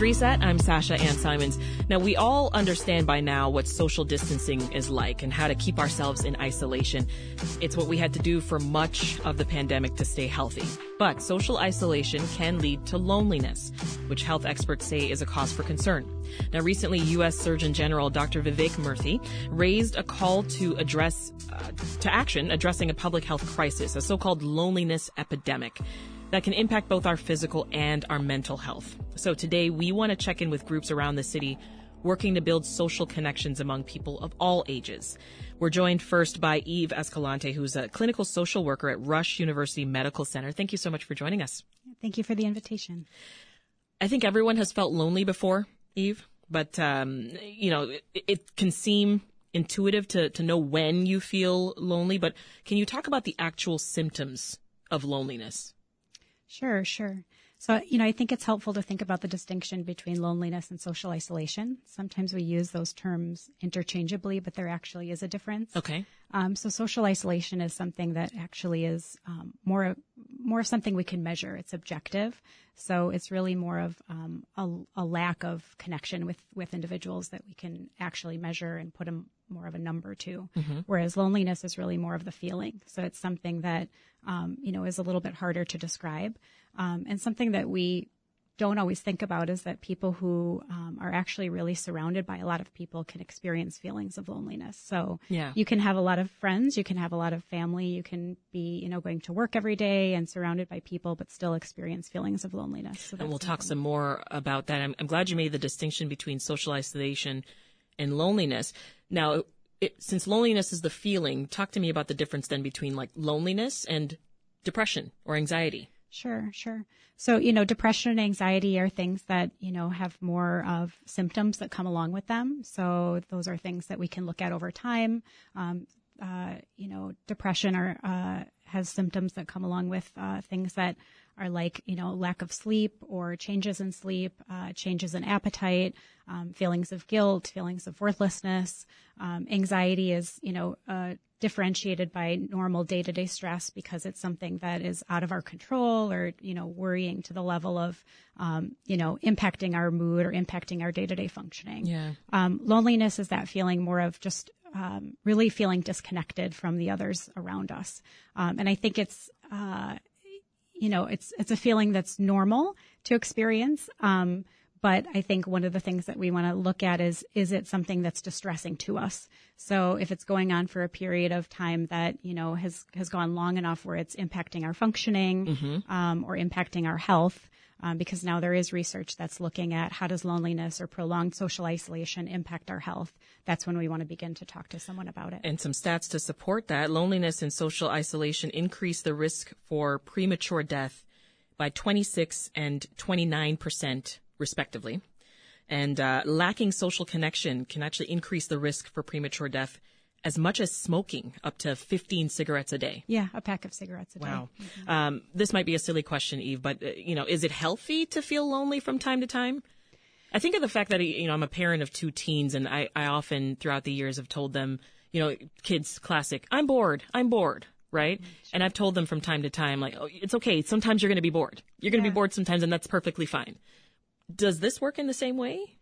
Reset. I'm Sasha Ann Simons. Now, we all understand by now what social distancing is like and how to keep ourselves in isolation. It's what we had to do for much of the pandemic to stay healthy. But social isolation can lead to loneliness, which health experts say is a cause for concern. Now, recently, U.S. Surgeon General Dr. Vivek Murthy raised a call to address, uh, to action addressing a public health crisis, a so-called loneliness epidemic that can impact both our physical and our mental health. So today we want to check in with groups around the city working to build social connections among people of all ages. We're joined first by Eve Escalante, who's a clinical social worker at Rush University Medical Center. Thank you so much for joining us. Thank you for the invitation. I think everyone has felt lonely before, Eve, but um, you know, it, it can seem intuitive to, to know when you feel lonely, but can you talk about the actual symptoms of loneliness? Sure, sure. So, you know, I think it's helpful to think about the distinction between loneliness and social isolation. Sometimes we use those terms interchangeably, but there actually is a difference. Okay. Um, so social isolation is something that actually is um, more more something we can measure. It's objective, so it's really more of um, a, a, lack of connection with with individuals that we can actually measure and put a more of a number to. Mm-hmm. Whereas loneliness is really more of the feeling. So it's something that um, you know is a little bit harder to describe, um, and something that we don't always think about is that people who um, are actually really surrounded by a lot of people can experience feelings of loneliness. So yeah. you can have a lot of friends, you can have a lot of family, you can be, you know, going to work every day and surrounded by people, but still experience feelings of loneliness. So and we'll talk some more about that. I'm, I'm, glad you made the distinction between social isolation and loneliness. Now, it, since loneliness is the feeling, talk to me about the difference then between like loneliness and depression or anxiety. Sure, sure. So, you know, depression and anxiety are things that, you know, have more of symptoms that come along with them. So those are things that we can look at over time. Um, uh, you know, depression are, uh, has symptoms that come along with uh, things that are like, you know, lack of sleep or changes in sleep, uh, changes in appetite, um, feelings of guilt, feelings of worthlessness. Um, anxiety is, you know, uh, differentiated by normal day-to-day stress because it's something that is out of our control or you know worrying to the level of um, you know impacting our mood or impacting our day-to-day functioning. Yeah. Um, loneliness is that feeling more of just um, really feeling disconnected from the others around us. Um, and i think it's uh, you know it's it's a feeling that's normal to experience um, but I think one of the things that we want to look at is, is it something that's distressing to us? So if it's going on for a period of time that, you know, has, has gone long enough where it's impacting our functioning, mm-hmm. um, or impacting our health, um, because now there is research that's looking at how does loneliness or prolonged social isolation impact our health. That's when we want to begin to talk to someone about it. And some stats to support that. Loneliness and social isolation increase the risk for premature death by 26 and 29 percent respectively. And uh, lacking social connection can actually increase the risk for premature death as much as smoking up to 15 cigarettes a day. Yeah, a pack of cigarettes a day. Wow. Mm-hmm. Um, this might be a silly question, Eve, but, uh, you know, is it healthy to feel lonely from time to time? I think of the fact that, you know, I'm a parent of two teens and I, I often throughout the years have told them, you know, kids classic, I'm bored, I'm bored, right? Mm-hmm. And I've told them from time to time, like, oh, it's okay. Sometimes you're going to be bored. You're going to yeah. be bored sometimes and that's perfectly fine. Does this work in the same way?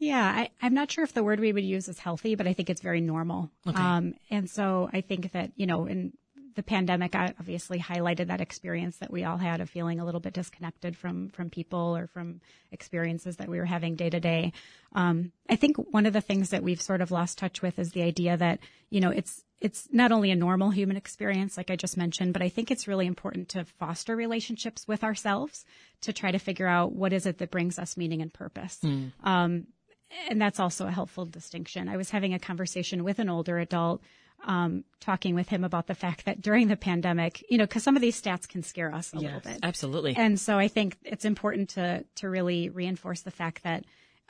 Yeah, I, am not sure if the word we would use is healthy, but I think it's very normal. Okay. Um, and so I think that, you know, in the pandemic I obviously highlighted that experience that we all had of feeling a little bit disconnected from, from people or from experiences that we were having day to day. Um, I think one of the things that we've sort of lost touch with is the idea that, you know, it's, it's not only a normal human experience, like I just mentioned, but I think it's really important to foster relationships with ourselves to try to figure out what is it that brings us meaning and purpose. Mm. Um, and that's also a helpful distinction. I was having a conversation with an older adult, um, talking with him about the fact that during the pandemic, you know, because some of these stats can scare us a yes, little bit. Absolutely. And so I think it's important to to really reinforce the fact that,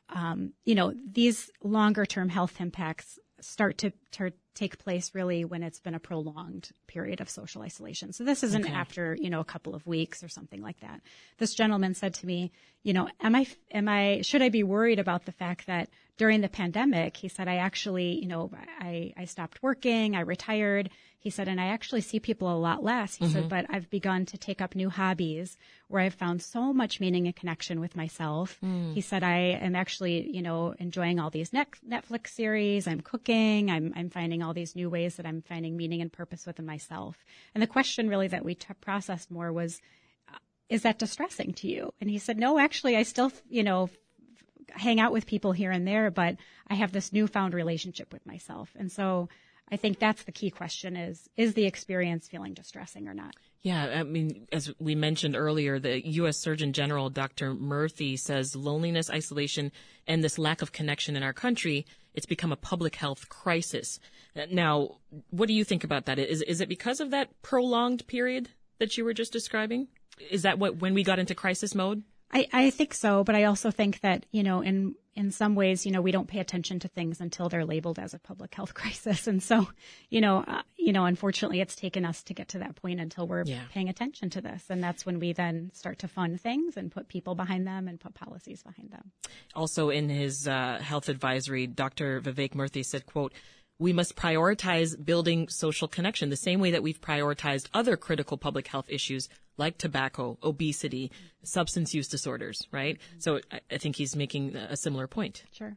um, you know, these longer term health impacts start to to take place really when it's been a prolonged period of social isolation. So this isn't Okay. after, you know, a couple of weeks or something like that. This gentleman said to me, you know, am I, am I, should I be worried about the fact that during the pandemic, he said, I actually, you know, I, I stopped working, I retired. He said, and I actually see people a lot less. He said, but I've begun to take up new hobbies where I've found so much meaning and connection with myself. He said, I am actually, you know, enjoying all these Netflix series. I'm cooking. I'm, I'm finding all these new ways that I'm finding meaning and purpose within myself. And the question really that we t- processed more was, uh, is that distressing to you? And he said, no, actually, I still, you know, hang out with people here and there, but I have this newfound relationship with myself. And so I think that's the key question is, is the experience feeling distressing or not? Yeah, I mean, as we mentioned earlier, the U.S. Surgeon General, Dr. Murthy, says loneliness, isolation, and this lack of connection in our country, it's become a public health crisis. Now, what do you think about that? Is, is it because of that prolonged period that you were just describing? Is that what, when we got into crisis mode? I, I think so, but I also think that, you know, in, in some ways, you know, we don't pay attention to things until they're labeled as a public health crisis. And so, you know, uh, you know, unfortunately it's taken us to get to that point until we're Yeah. paying attention to this. And that's when we then start to fund things and put people behind them and put policies behind them. Also in his uh, health advisory, Dr. Vivek Murthy said, quote, we must prioritize building social connection the same way that we've prioritized other critical public health issues like tobacco, obesity, substance use disorders, right? Mm-hmm. So I, I think he's making a similar point. Sure.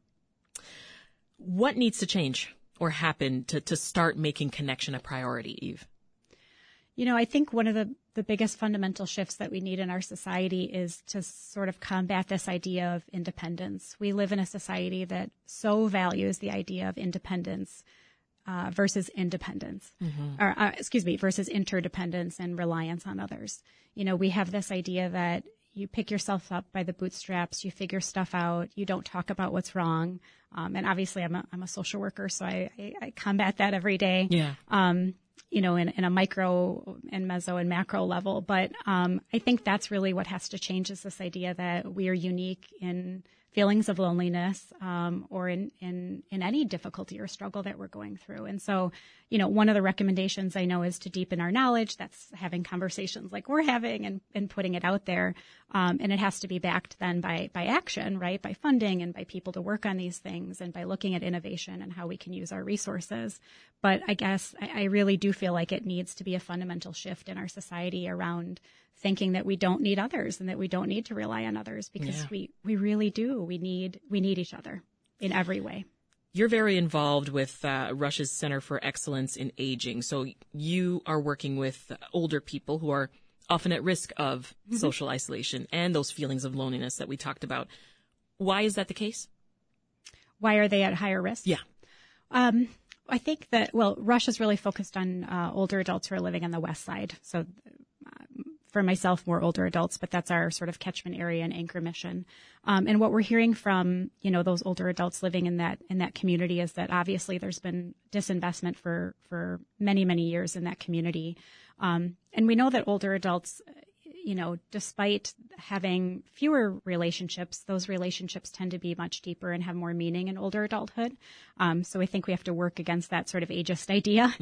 What needs to change or happen to, to start making connection a priority, Eve? You know, I think one of the, the biggest fundamental shifts that we need in our society is to sort of combat this idea of independence. We live in a society that so values the idea of independence uh, versus independence, or uh, excuse me, versus interdependence and reliance on others. You know, we have this idea that you pick yourself up by the bootstraps, you figure stuff out, you don't talk about what's wrong. Um, and obviously, I'm a, I'm a social worker, so I, I, I combat that every day Yeah. um, you know, in, in a micro and meso and macro level. But um, I think that's really what has to change is this idea that we are unique in feelings of loneliness um, or in, in in any difficulty or struggle that we're going through. And so, you know, one of the recommendations I know is to deepen our knowledge. That's having conversations like we're having and, and putting it out there. Um, and it has to be backed then by by action, right? By funding and by people to work on these things and by looking at innovation and how we can use our resources. But I guess I, I really do feel like it needs to be a fundamental shift in our society around thinking that we don't need others and that we don't need to rely on others because Yeah. we, we really do. We need we need each other in every way. You're very involved with uh, Rush's Center for Excellence in Aging. So you are working with older people who are often at risk of social isolation and those feelings of loneliness that we talked about. Why is that the case? Why are they at higher risk? Yeah. Um, I think that, well, Rush's really focused on uh, older adults who are living on the west side. So for myself, more older adults, but that's our sort of catchment area and anchor mission. Um, and what we're hearing from, you know, those older adults living in that, in that community is that obviously there's been disinvestment for, for many, many years in that community. Um, and we know that older adults, you know, despite having fewer relationships, those relationships tend to be much deeper and have more meaning in older adulthood. Um, so I think we have to work against that sort of ageist idea.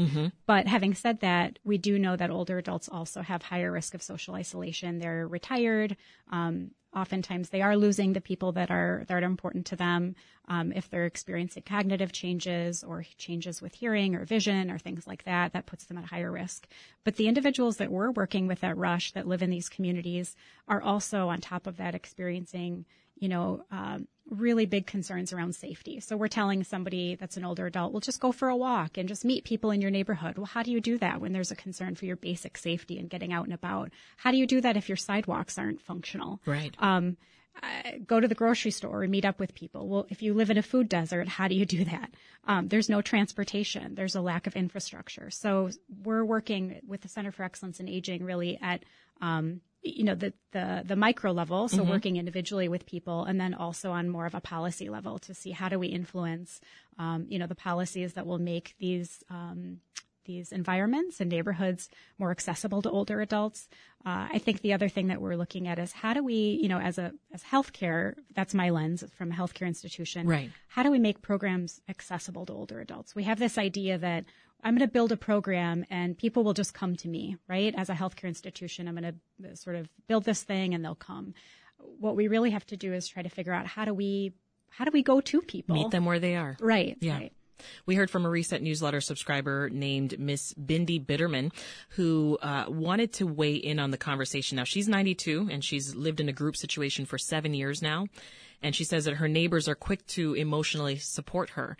But having said that, we do know that older adults also have higher risk of social isolation. They're retired. Um, oftentimes they are losing the people that are that are important to them um, if they're experiencing cognitive changes or changes with hearing or vision or things like that that puts them at higher risk. But the individuals that we're working with at rush that live in these communities are also on top of that experiencing you know um, really big concerns around safety. So we're telling somebody that's an older adult well just go for a walk and just meet people in your neighborhood. Well how do you do that when there's a concern for your basic safety and getting out and about? How do you do that if your sidewalks aren't functional? Right. um, uh, go to the grocery store and meet up with people. Well, if you live in a food desert, how do you do that? Um, there's no transportation. There's a lack of infrastructure. So we're working with the Center for Excellence in Aging really at, um, you know, the, the, the micro level. So working individually with people and then also on more of a policy level to see how do we influence, um, you know, the policies that will make these, um, these environments and neighborhoods more accessible to older adults. Uh, I think the other thing that we're looking at is how do we, you know, as a as healthcare, that's my lens from a healthcare institution. Right. How do we make programs accessible to older adults? We have this idea that I'm going to build a program and people will just come to me, right? As a healthcare institution, I'm going to sort of build this thing and they'll come. What we really have to do is try to figure out how do we how do we go to people? Meet them where they are. Right. Yeah. Right. We heard from a recent newsletter subscriber named Miss Bindi Bitterman, who uh, wanted to weigh in on the conversation. Now, she's 92 and she's lived in a group situation for seven years now. And she says that her neighbors are quick to emotionally support her.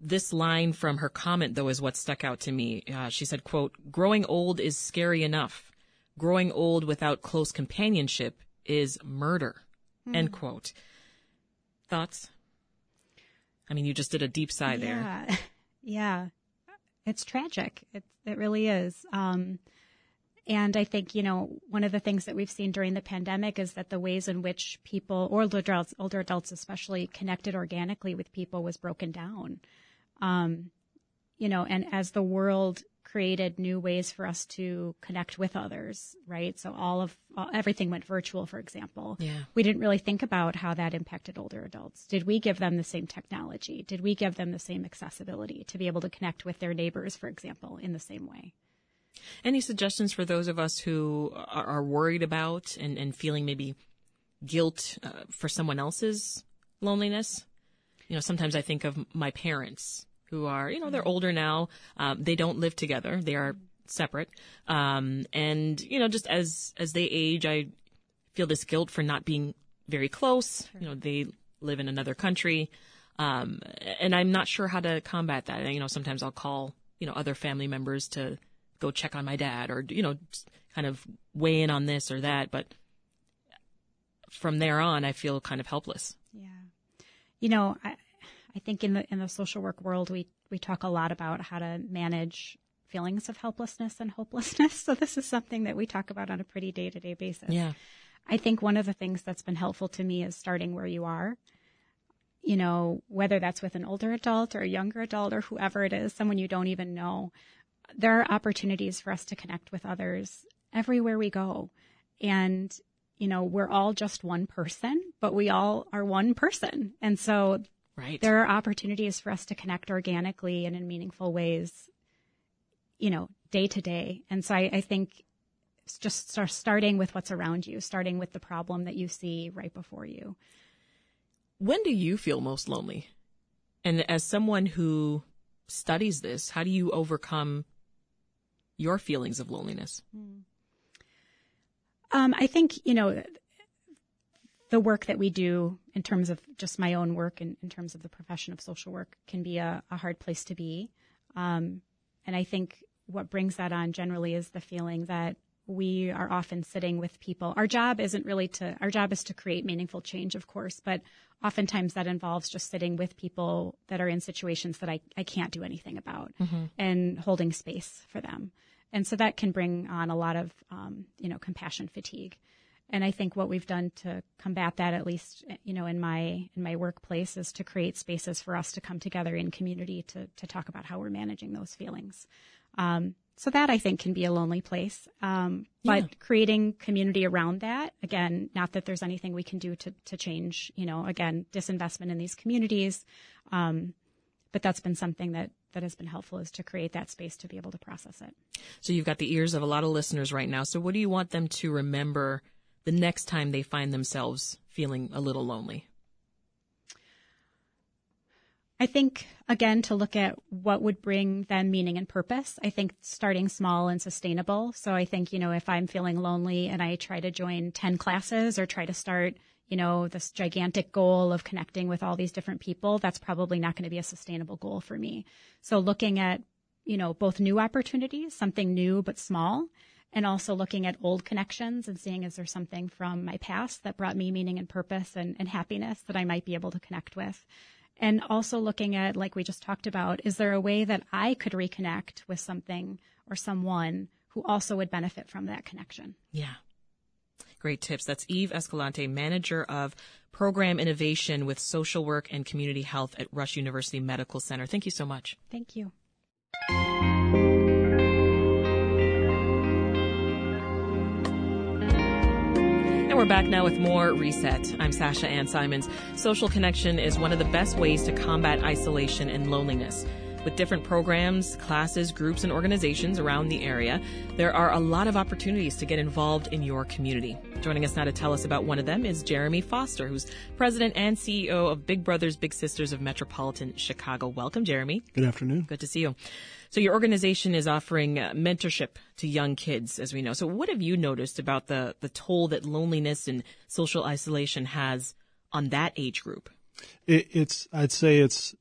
This line from her comment, though, is what stuck out to me. Uh, she said, quote, growing old is scary enough. Growing old without close companionship is murder, mm. end quote. Thoughts? I mean, you just did a deep sigh yeah. there. Yeah. It's tragic. It, it really is. Um, and I think, you know, one of the things that we've seen during the pandemic is that the ways in which people, or older adults, older adults especially, connected organically with people was broken down. Um, you know, and as the world created new ways for us to connect with others, right? So all of all, everything went virtual, for example. Yeah. We didn't really think about how that impacted older adults. Did we give them the same technology? Did we give them the same accessibility to be able to connect with their neighbors, for example, in the same way? Any suggestions for those of us who are, are worried about and, and feeling maybe guilt uh, for someone else's loneliness? You know, sometimes I think of my parents who are, you know, they're older now. Um, they don't live together. They are separate. Um, and, you know, just as, as they age, I feel this guilt for not being very close. Sure. You know, they live in another country. Um, and I'm not sure how to combat that. You know, sometimes I'll call, you know, other family members to go check on my dad or, you know, kind of weigh in on this or that. But from there on, I feel kind of helpless. Yeah. You know, I, I think in the in the social work world, we we talk a lot about how to manage feelings of helplessness and hopelessness. So this is something that we talk about on a pretty day to day basis. Yeah. I think one of the things that's been helpful to me is starting where you are. You know, whether that's with an older adult or a younger adult or whoever it is, someone you don't even know, there are opportunities for us to connect with others everywhere we go. And, you know, we're all just one person, but we all are one person. And so Right. There are opportunities for us to connect organically and in meaningful ways, you know, day to day. And so I, I think just start starting with what's around you, starting with the problem that you see right before you. When do you feel most lonely? And as someone who studies this, how do you overcome your feelings of loneliness? Hmm. Um, I think, you know, the work that we do in terms of just my own work and in terms of the profession of social work can be a, a hard place to be. Um, and I think what brings that on generally is the feeling that we are often sitting with people. Our job isn't really to, our job is to create meaningful change, of course, but oftentimes that involves just sitting with people that are in situations that I, I can't do anything about mm-hmm. and holding space for them. And so that can bring on a lot of, um, you know, compassion fatigue and I think what we've done to combat that, at least you know in my in my workplace, is to create spaces for us to come together in community to to talk about how we're managing those feelings. Um, so that I think can be a lonely place. Um, but yeah. creating community around that, again, not that there's anything we can do to to change, you know, again, disinvestment in these communities. Um, but that's been something that that has been helpful is to create that space to be able to process it. So you've got the ears of a lot of listeners right now. So what do you want them to remember the next time they find themselves feeling a little lonely? I think, again, to look at what would bring them meaning and purpose. I think starting small and sustainable. So I think, you know, if I'm feeling lonely and I try to join 10 classes or try to start, you know, this gigantic goal of connecting with all these different people, that's probably not going to be a sustainable goal for me. So looking at, you know, both new opportunities, something new but small, and also looking at old connections and seeing is there something from my past that brought me meaning and purpose and, and happiness that I might be able to connect with. And also looking at, like we just talked about, is there a way that I could reconnect with something or someone who also would benefit from that connection? Yeah. Great tips. That's Eve Escalante, manager of program innovation with social work and community health at Rush University Medical Center. Thank you so much. Thank you. And we're back now with more Reset. I'm Sasha Ann Simons. Social connection is one of the best ways to combat isolation and loneliness. With different programs, classes, groups, and organizations around the area, there are a lot of opportunities to get involved in your community. Joining us now to tell us about one of them is Jeremy Foster, who's president and CEO of Big Brothers Big Sisters of Metropolitan Chicago. Welcome, Jeremy. Good afternoon. Good to see you. So your organization is offering uh, mentorship to young kids, as we know. So what have you noticed about the, the toll that loneliness and social isolation has on that age group? It, it's, I'd say it's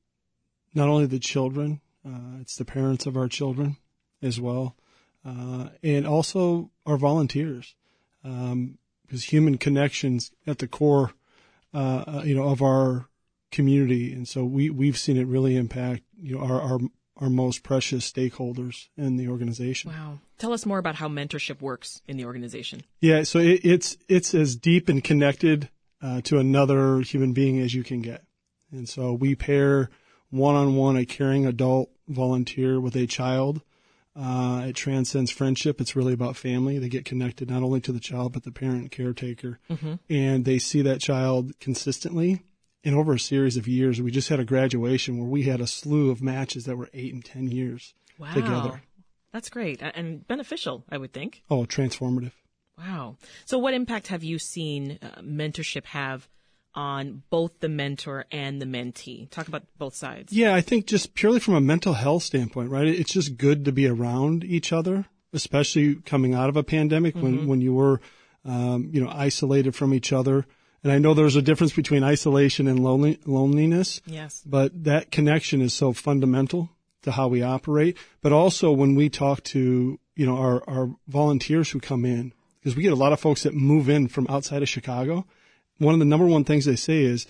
not only the children, uh, it's the parents of our children as well, uh, and also our volunteers, um, because human connections at the core, uh, uh, you know, of our community, and so we we've seen it really impact you know our our our most precious stakeholders in the organization. Wow. Tell us more about how mentorship works in the organization. Yeah, so it, it's it's as deep and connected uh, to another human being as you can get, and so we pair one on one a caring adult volunteer with a child. Uh, it transcends friendship. It's really about family. They get connected not only to the child but the parent caretaker, mm-hmm. and they see that child consistently and over a series of years, we just had a graduation where we had a slew of matches that were eight and 10 years wow. together. That's great and beneficial, I would think. Oh, transformative. Wow. So, what impact have you seen uh, mentorship have on both the mentor and the mentee? Talk about both sides. Yeah, I think just purely from a mental health standpoint, right? It's just good to be around each other, especially coming out of a pandemic mm-hmm. when, when you were, um, you know, isolated from each other. And I know there's a difference between isolation and lonely, loneliness. Yes. But that connection is so fundamental to how we operate. But also when we talk to, you know, our, our volunteers who come in, because we get a lot of folks that move in from outside of Chicago. One of the number one things they say is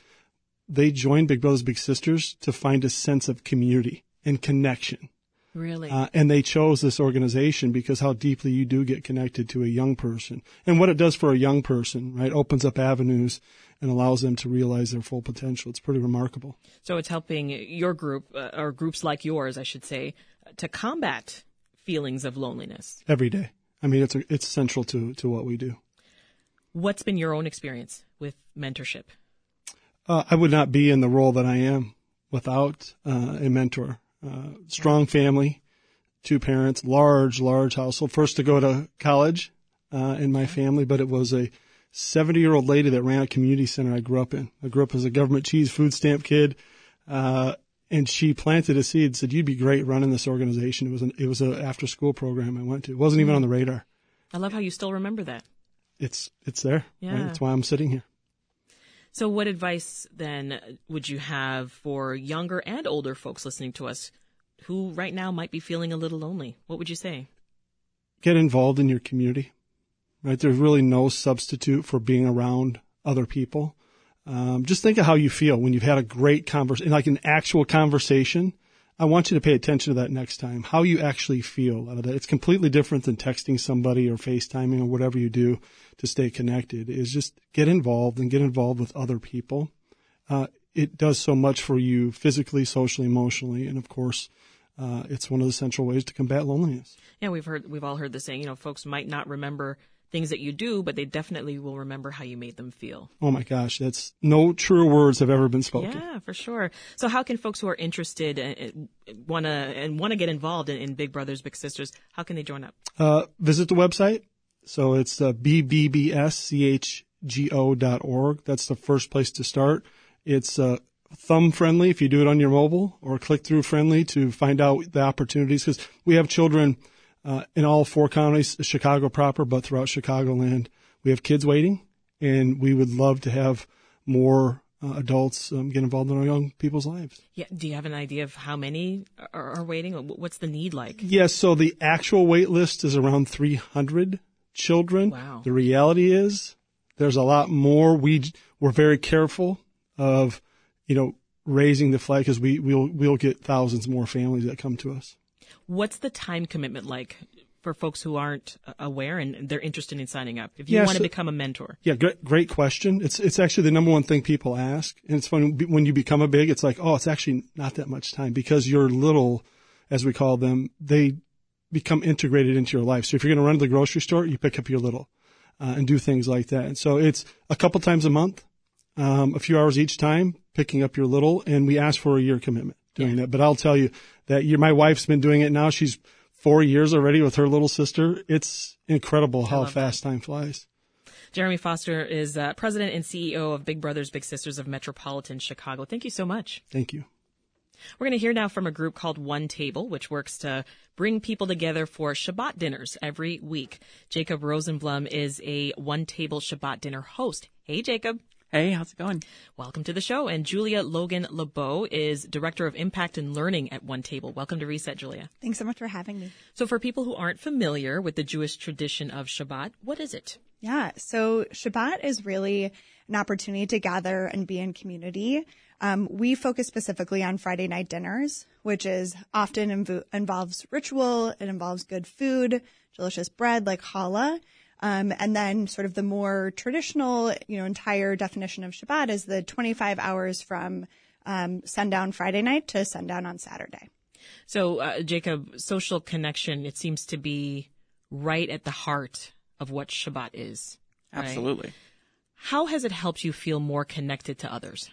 they join Big Brothers Big Sisters to find a sense of community and connection. Really? Uh, and they chose this organization because how deeply you do get connected to a young person and what it does for a young person, right? Opens up avenues and allows them to realize their full potential. It's pretty remarkable. So it's helping your group, uh, or groups like yours, I should say, to combat feelings of loneliness. Every day. I mean, it's, a, it's central to, to what we do. What's been your own experience with mentorship? Uh, I would not be in the role that I am without uh, a mentor. Uh, strong family, two parents, large, large household. First to go to college uh, in my family, but it was a 70 year old lady that ran a community center I grew up in. I grew up as a government cheese food stamp kid. Uh, and she planted a seed, said, you'd be great running this organization. It was an, it was a after school program I went to. It wasn't even on the radar. I love how you still remember that. It's, it's there. Yeah. Right? That's why I'm sitting here. So, what advice then would you have for younger and older folks listening to us who right now might be feeling a little lonely? What would you say? Get involved in your community, right? There's really no substitute for being around other people. Um, just think of how you feel when you've had a great conversation, like an actual conversation. I want you to pay attention to that next time, how you actually feel out of that. It's completely different than texting somebody or FaceTiming or whatever you do to stay connected is just get involved and get involved with other people. Uh, it does so much for you physically, socially, emotionally, and of course, uh, it's one of the central ways to combat loneliness. Yeah, we've heard, we've all heard the saying, you know, folks might not remember things that you do, but they definitely will remember how you made them feel. Oh my gosh, that's no truer words have ever been spoken. Yeah, for sure. So how can folks who are interested want to and want to get involved in, in, Big Brothers Big Sisters, how can they join up? Uh, visit the website so it's uh, bbbschgo.org. That's the first place to start. It's uh, thumb friendly if you do it on your mobile or click through friendly to find out the opportunities because we have children uh, in all four counties, Chicago proper, but throughout Chicagoland. We have kids waiting and we would love to have more uh, adults um, get involved in our young people's lives. Yeah. Do you have an idea of how many are, are waiting? What's the need like? Yes. Yeah, so the actual wait list is around 300 children. Wow. The reality is there's a lot more. We, we're very careful of, you know, raising the flag because we, we'll, we'll get thousands more families that come to us. What's the time commitment like for folks who aren't aware and they're interested in signing up? If you yeah, want so, to become a mentor. Yeah, great, great question. It's, it's actually the number one thing people ask. And it's funny when you become a big, it's like, oh, it's actually not that much time because your little, as we call them, they become integrated into your life. So if you're going to run to the grocery store, you pick up your little. uh, and do things like that. And so it's a couple times a month, um, a few hours each time, picking up your little, and we ask for a year commitment doing that. But I'll tell you that year, my wife's been doing it now. She's four years already with her little sister. It's incredible how fast time flies. Jeremy Foster is uh, president and CEO of Big Brothers Big Sisters of Metropolitan Chicago. Thank you so much. Thank you. We're going to hear now from a group called OneTable, which works to bring people together for Shabbat dinners every week. Jacob Rosenblum is a OneTable Shabbat dinner host. Hey, Jacob. Hey, how's it going? Welcome to the show. And Julia Logan Labow is Director of Impact and Learning at OneTable. Welcome to Reset, Julia. Thanks so much for having me. So, for people who aren't familiar with the Jewish tradition of Shabbat, what is it? Yeah, so Shabbat is really an opportunity to gather and be in community. Um, we focus specifically on Friday night dinners, which is often inv- involves ritual. It involves good food, delicious bread like challah. Um, and then sort of the more traditional, you know, entire definition of Shabbat is the 25 hours from um, sundown Friday night to sundown on Saturday. So, uh, Jacob, social connection, it seems to be right at the heart of what Shabbat is. right? Absolutely. How has it helped you feel more connected to others?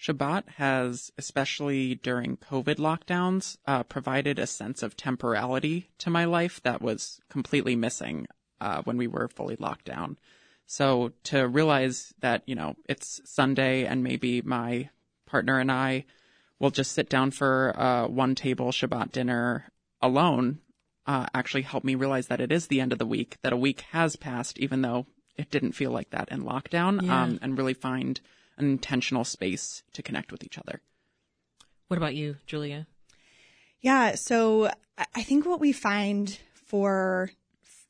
Shabbat has, especially during COVID lockdowns, uh, provided a sense of temporality to my life that was completely missing uh, when we were fully locked down. So to realize that, you know, it's Sunday and maybe my partner and I will just sit down for uh, one table Shabbat dinner alone uh, actually helped me realize that it is the end of the week, that a week has passed, even though it didn't feel like that in lockdown, Yeah. um, and really find an intentional space to connect with each other. What about you, Julia? Yeah, so I- I think what we find for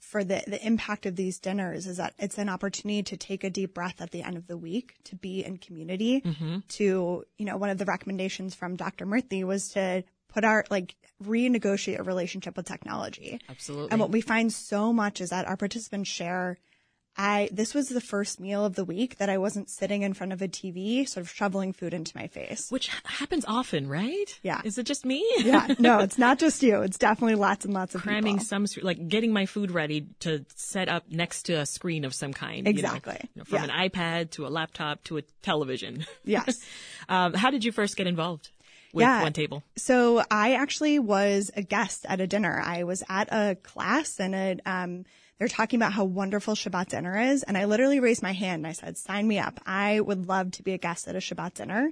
for the the impact of these dinners is that it's an opportunity to take a deep breath at the end of the week, to be in community. Mm-hmm. To you know, one of the recommendations from Dr. Murthy was to put our like renegotiate a relationship with technology. Absolutely. And what we find so much is that our participants share. I this was the first meal of the week that I wasn't sitting in front of a TV, sort of shoveling food into my face. Which ha- happens often, right? Yeah. Is it just me? Yeah, no, it's not just you. It's definitely lots and lots of Cramming people. some, like getting my food ready to set up next to a screen of some kind. Exactly. You know, from Yeah. an iPad to a laptop to a television. Yes. um, how did you first get involved with Yeah. OneTable? So I actually was a guest at a dinner. I was at a class and it, um, they're talking about how wonderful Shabbat dinner is. And I literally raised my hand and I said, sign me up. I would love to be a guest at a Shabbat dinner.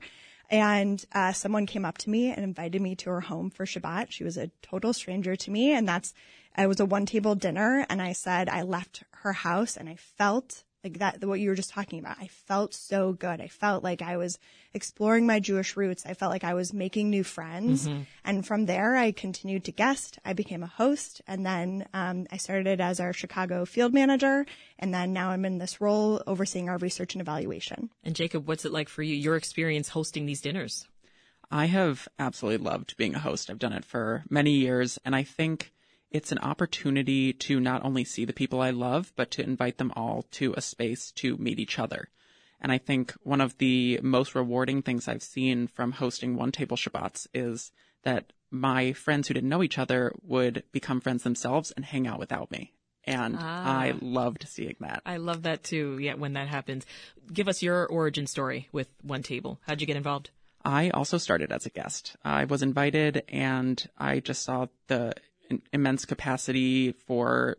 And, uh, someone came up to me and invited me to her home for Shabbat. She was a total stranger to me. And that's, it was a one table dinner. And I said, I left her house and I felt like that, what you were just talking about. I felt so good. I felt like I was exploring my Jewish roots. I felt like I was making new friends. And from there, I continued to guest. I became a host. And then um, I started as our Chicago field manager. And then now I'm in this role overseeing our research and evaluation. And Jacob, what's it like for you, your experience hosting these dinners? I have absolutely loved being a host. I've done it for many years, and I think it's an opportunity to not only see the people I love, but to invite them all to a space to meet each other. And I think one of the most rewarding things I've seen from hosting OneTable Shabbats is that my friends who didn't know each other would become friends themselves and hang out without me. And ah. I loved seeing that. I love that too. Yeah, when that happens. Give us your origin story with OneTable. How'd you get involved? I also started as a guest. I was invited and I just saw the immense capacity for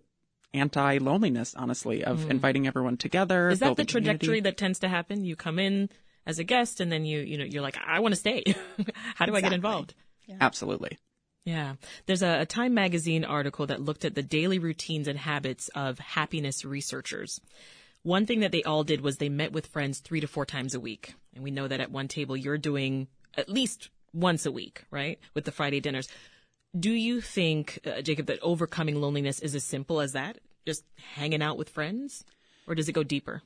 anti loneliness, honestly, of hmm. inviting everyone together. Is that the building community. trajectory that tends to happen? You come in as a guest and then you, you know, you're like, I want to stay. How do I get Exactly. involved? Absolutely. Yeah. There's a, a Time magazine article that looked at the daily routines and habits of happiness researchers. One thing that they all did was they met with friends three to four times a week. And we know that at one table you're doing at least once a week, right? With the Friday dinners. Do you think, uh, Jacob, that overcoming loneliness is as simple as that? Just hanging out with friends? Or does it go deeper?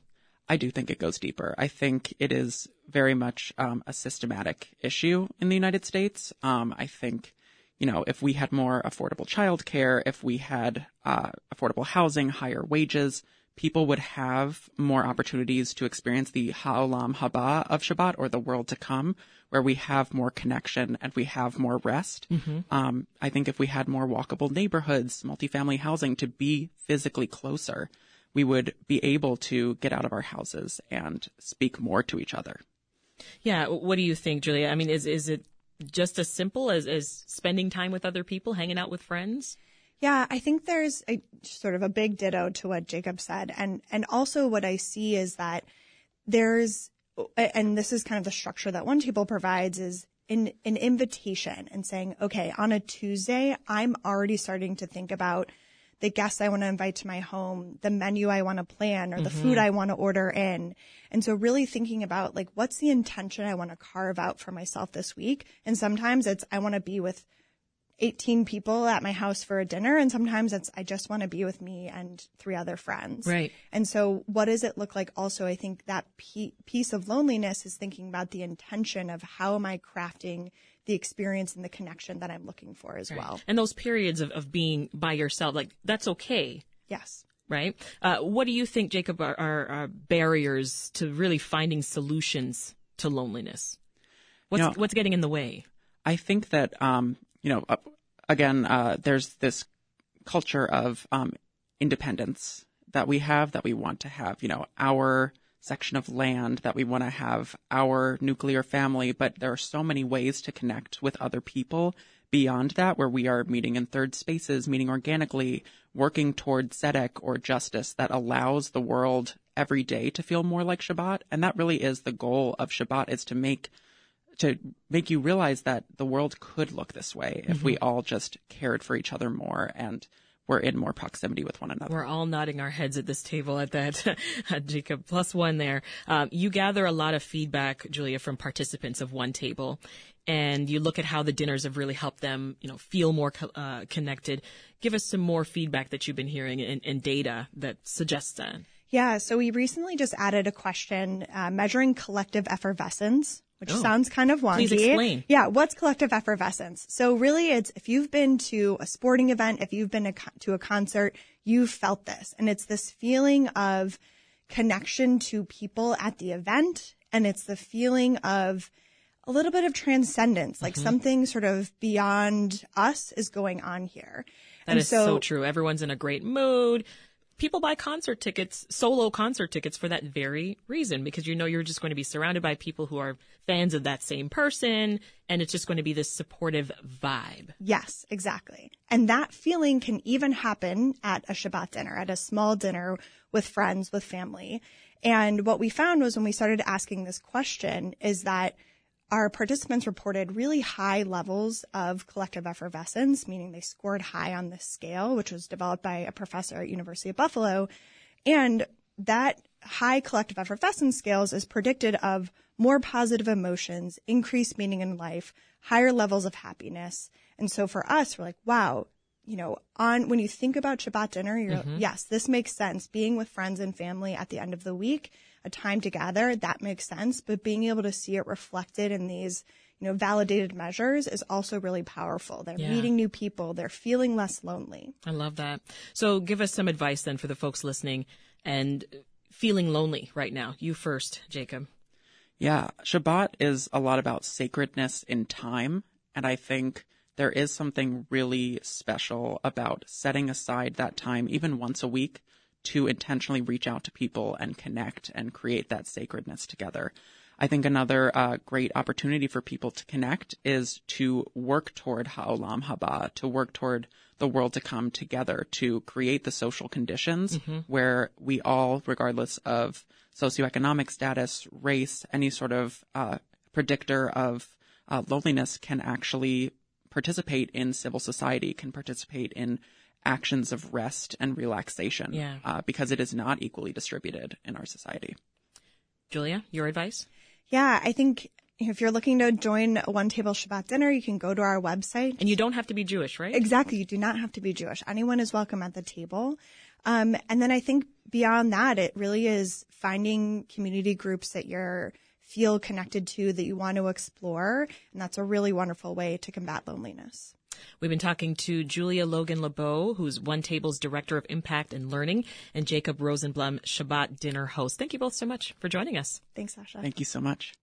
I do think it goes deeper. I think it is very much um, a systematic issue in the United States. Um, I think, you know, if we had more affordable childcare, if we had uh, affordable housing, higher wages, people would have more opportunities to experience the Ha'olam Haba of Shabbat or the world to come, where we have more connection and we have more rest. Um, I think if we had more walkable neighborhoods, multifamily housing to be physically closer, we would be able to get out of our houses and speak more to each other. Yeah. What do you think, Julia? I mean, is, is it just as simple as, as spending time with other people, hanging out with friends? Yeah, I think there's a sort of a big ditto to what Jacob said. And, and also what I see is that there's, and this is kind of the structure that OneTable provides is an, an invitation and saying, okay, on a Tuesday, I'm already starting to think about the guests I want to invite to my home, the menu I want to plan or the mm-hmm. food I want to order in. And so really thinking about like, what's the intention I want to carve out for myself this week? And sometimes it's, I want to be with 18 people at my house for a dinner. And sometimes it's, I just want to be with me and three other friends. Right. And so what does it look like also? I think that piece of loneliness is thinking about the intention of how am I crafting the experience and the connection that I'm looking for as well. And those periods of, of being by yourself, like that's okay. Yes. Right. Uh, what do you think, Jacob, are, are, are, barriers to really finding solutions to loneliness? What's, You know, what's getting in the way? I think that um, you know, again, uh, there's this culture of um, independence that we have that we want to have. You know, our section of land that we want to have our nuclear family, but there are so many ways to connect with other people beyond that, where we are meeting in third spaces, meeting organically, working toward tzedek or justice that allows the world every day to feel more like Shabbat. And that really is the goal of Shabbat is to make to make you realize that the world could look this way if we all just cared for each other more and were in more proximity with one another. We're all nodding our heads at this table at that, Jacob. Plus one there. Um, you gather a lot of feedback, Julia, from participants of OneTable, and you look at how the dinners have really helped them, you know, feel more co- uh, connected. Give us some more feedback that you've been hearing and, and data that suggests that. Yeah. So we recently just added a question uh, measuring collective effervescence, which Oh. sounds kind of wonky. Please explain. Yeah. What's collective effervescence? So really it's if you've been to a sporting event, if you've been a to a concert, you've felt this. And it's this feeling of connection to people at the event. And it's the feeling of a little bit of transcendence, like Mm-hmm. something sort of beyond us is going on here. That and is so, true. Everyone's in a great mood. People buy concert tickets, solo concert tickets for that very reason, because you know you're just going to be surrounded by people who are fans of that same person, and it's just going to be this supportive vibe. Yes, exactly. And that feeling can even happen at a Shabbat dinner, at a small dinner with friends, with family. And what we found was when we started asking this question is that our participants reported really high levels of collective effervescence, meaning they scored high on this scale, which was developed by a professor at University of Buffalo. And that high collective effervescence scales is predicted of more positive emotions, increased meaning in life, higher levels of happiness. And so for us, we're like, wow, you know, on when you think about Shabbat dinner, you're mm-hmm. yes, this makes sense. Being with friends and family at the end of the week, a time to gather, that makes sense. But being able to see it reflected in these, you know, validated measures is also really powerful. They're Yeah. meeting new people, they're feeling less lonely. I love that. So give us some advice then for the folks listening and feeling lonely right now. You first, Jacob. Yeah, Shabbat is a lot about sacredness in time. And I think there is something really special about setting aside that time, even once a week, to intentionally reach out to people and connect and create that sacredness together. I think another uh, great opportunity for people to connect is to work toward Ha'olam Haba, to work toward the world to come together, to create the social conditions where we all, regardless of socioeconomic status, race, any sort of uh, predictor of uh, loneliness, can actually participate in civil society, can participate in actions of rest and relaxation, Yeah. uh, because it is not equally distributed in our society. Julia, your advice? Yeah, I think if you're looking to join a OneTable Shabbat dinner, you can go to our website. And you don't have to be Jewish, right? Exactly. You do not have to be Jewish. Anyone is welcome at the table. Um, and then I think beyond that, it really is finding community groups that you're feel connected to that you want to explore. And that's a really wonderful way to combat loneliness. We've been talking to Julia Logan Labow, who's OneTable's Director of Impact and Learning, and Jacob Rosenblum, Shabbat dinner host. Thank you both so much for joining us. Thanks, Sasha. Thank you so much.